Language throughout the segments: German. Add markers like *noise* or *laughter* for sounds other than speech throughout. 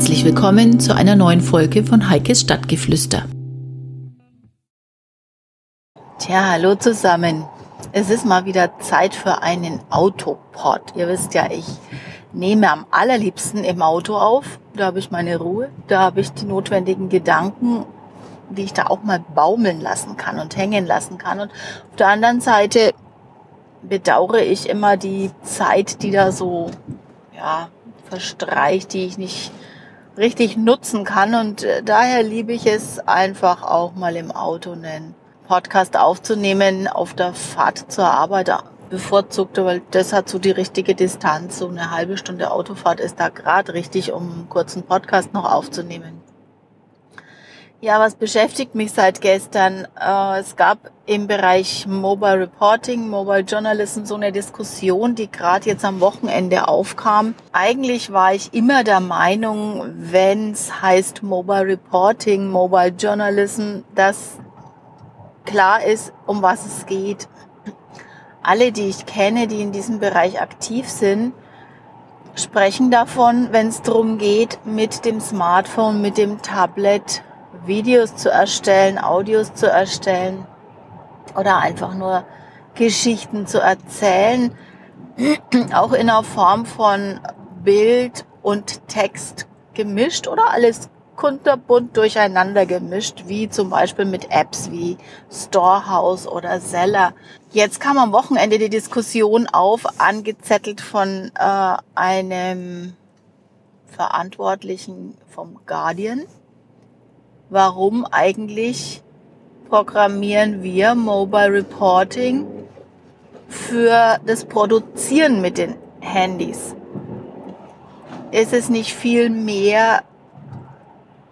Herzlich willkommen zu einer neuen Folge von Heikes Stadtgeflüster. Tja, hallo zusammen. Es ist mal wieder Zeit für einen Autopod. Ihr wisst ja, ich nehme am allerliebsten im Auto auf. Da habe ich meine Ruhe, da habe ich die notwendigen Gedanken, die ich da auch mal baumeln lassen kann und hängen lassen kann. Und auf der anderen Seite bedauere ich immer die Zeit, die da so ja, verstreicht, die ich nicht richtig nutzen kann. Und äh, daher liebe ich es einfach auch mal im Auto einen Podcast aufzunehmen auf der Fahrt zur Arbeit bevorzugt, weil das hat so die richtige Distanz. So eine halbe Stunde Autofahrt ist da gerade richtig, um einen kurzen Podcast noch aufzunehmen. Ja, was beschäftigt mich seit gestern? Äh, es gab im Bereich Mobile Reporting, Mobile Journalism so eine Diskussion, die gerade jetzt am Wochenende aufkam. Eigentlich war ich immer der Meinung, wenn es heißt Mobile Reporting, Mobile Journalism, dass klar ist, um was es geht. Alle, die ich kenne, die in diesem Bereich aktiv sind, sprechen davon, wenn es darum geht, mit dem Smartphone, mit dem Tablet Videos zu erstellen, Audios zu erstellen oder einfach nur Geschichten zu erzählen, *clears throat* auch in der Form von Bild und Text gemischt oder alles kunterbunt durcheinander gemischt, wie zum Beispiel mit Apps wie Storehouse oder Zeller. Jetzt kam am Wochenende die Diskussion auf, angezettelt von äh, einem Verantwortlichen vom Guardian, warum eigentlich programmieren wir Mobile Reporting für das Produzieren mit den Handys. Ist es nicht viel mehr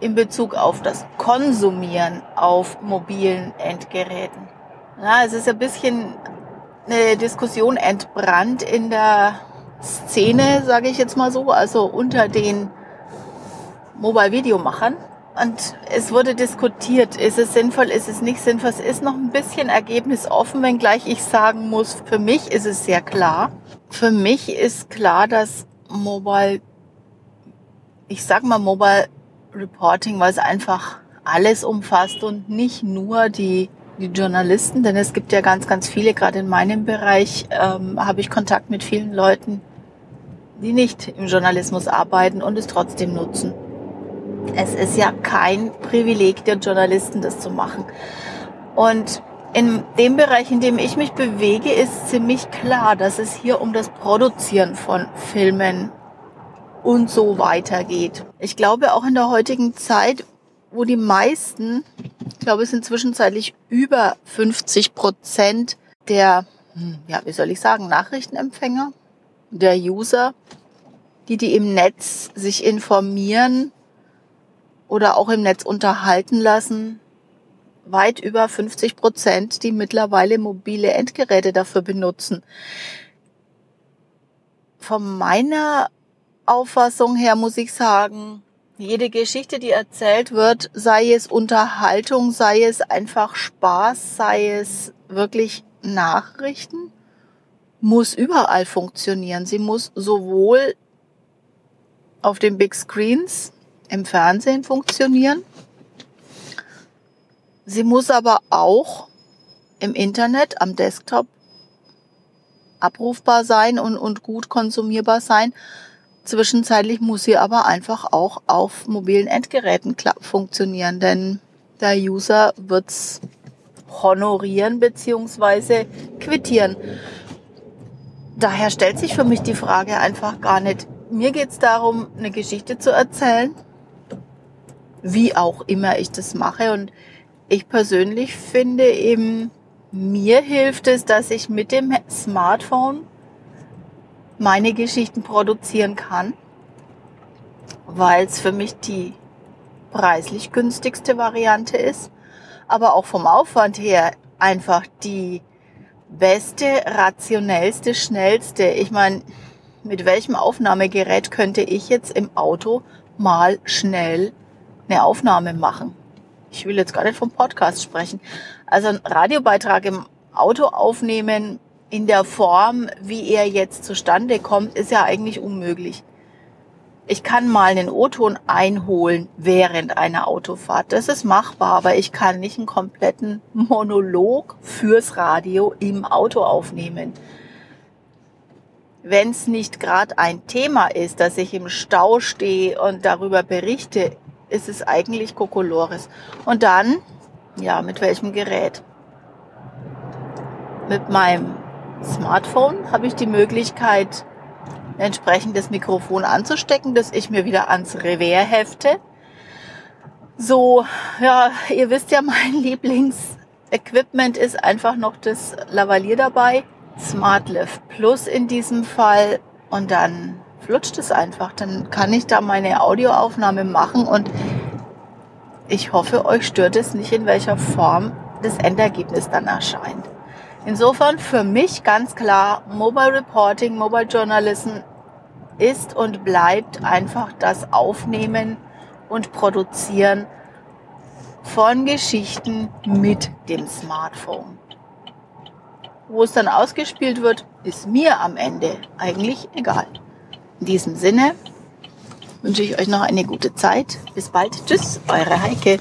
in Bezug auf das Konsumieren auf mobilen Endgeräten? Ja, es ist ein bisschen eine Diskussion entbrannt in der Szene, sage ich jetzt mal so, also unter den Mobile-Videomachern. Und es wurde diskutiert, ist es sinnvoll, ist es nicht sinnvoll. Es ist noch ein bisschen ergebnisoffen, wenngleich ich sagen muss, für mich ist es sehr klar. Für mich ist klar, dass Mobile, ich sag mal Mobile Reporting, weil es einfach alles umfasst und nicht nur die, die Journalisten, denn es gibt ja ganz, ganz viele, gerade in meinem Bereich ähm, habe ich Kontakt mit vielen Leuten, die nicht im Journalismus arbeiten und es trotzdem nutzen. Es ist ja kein Privileg der Journalisten, das zu machen. Und in dem Bereich, in dem ich mich bewege, ist ziemlich klar, dass es hier um das Produzieren von Filmen und so weiter geht. Ich glaube auch in der heutigen Zeit, wo die meisten, ich glaube es sind zwischenzeitlich über 50 Prozent der, hm, ja, wie soll ich sagen, Nachrichtenempfänger, der User, die, die im Netz sich informieren, oder auch im Netz unterhalten lassen. Weit über 50 Prozent, die mittlerweile mobile Endgeräte dafür benutzen. Von meiner Auffassung her muss ich sagen, jede Geschichte, die erzählt wird, sei es Unterhaltung, sei es einfach Spaß, sei es wirklich Nachrichten, muss überall funktionieren. Sie muss sowohl auf den Big Screens im Fernsehen funktionieren. Sie muss aber auch im Internet, am Desktop abrufbar sein und, und gut konsumierbar sein. Zwischenzeitlich muss sie aber einfach auch auf mobilen Endgeräten funktionieren, denn der User wird's honorieren beziehungsweise quittieren. Daher stellt sich für mich die Frage einfach gar nicht. Mir geht's darum, eine Geschichte zu erzählen wie auch immer ich das mache. Und ich persönlich finde eben, mir hilft es, dass ich mit dem Smartphone meine Geschichten produzieren kann, weil es für mich die preislich günstigste Variante ist, aber auch vom Aufwand her einfach die beste, rationellste, schnellste. Ich meine, mit welchem Aufnahmegerät könnte ich jetzt im Auto mal schnell eine Aufnahme machen. Ich will jetzt gar nicht vom Podcast sprechen. Also ein Radiobeitrag im Auto aufnehmen in der Form, wie er jetzt zustande kommt, ist ja eigentlich unmöglich. Ich kann mal einen O-Ton einholen während einer Autofahrt. Das ist machbar, aber ich kann nicht einen kompletten Monolog fürs Radio im Auto aufnehmen. Wenn es nicht gerade ein Thema ist, dass ich im Stau stehe und darüber berichte, ist es eigentlich Kokolores. Und dann, ja, mit welchem Gerät? Mit meinem Smartphone habe ich die Möglichkeit, ein entsprechendes Mikrofon anzustecken, das ich mir wieder ans Revers hefte. So, ja, ihr wisst ja, mein *laughs* Lieblingsequipment ist einfach noch das Lavalier dabei. SmartLift Plus in diesem Fall. Und dann flutscht es einfach. Dann kann ich da meine Audioaufnahme machen und ich hoffe, euch stört es nicht, in welcher Form das Endergebnis dann erscheint. Insofern für mich ganz klar, Mobile Reporting, Mobile Journalism ist und bleibt einfach das Aufnehmen und Produzieren von Geschichten mit dem Smartphone. Wo es dann ausgespielt wird, ist mir am Ende eigentlich egal. In diesem Sinne wünsche ich euch noch eine gute Zeit. Bis bald. Tschüss, eure Heike.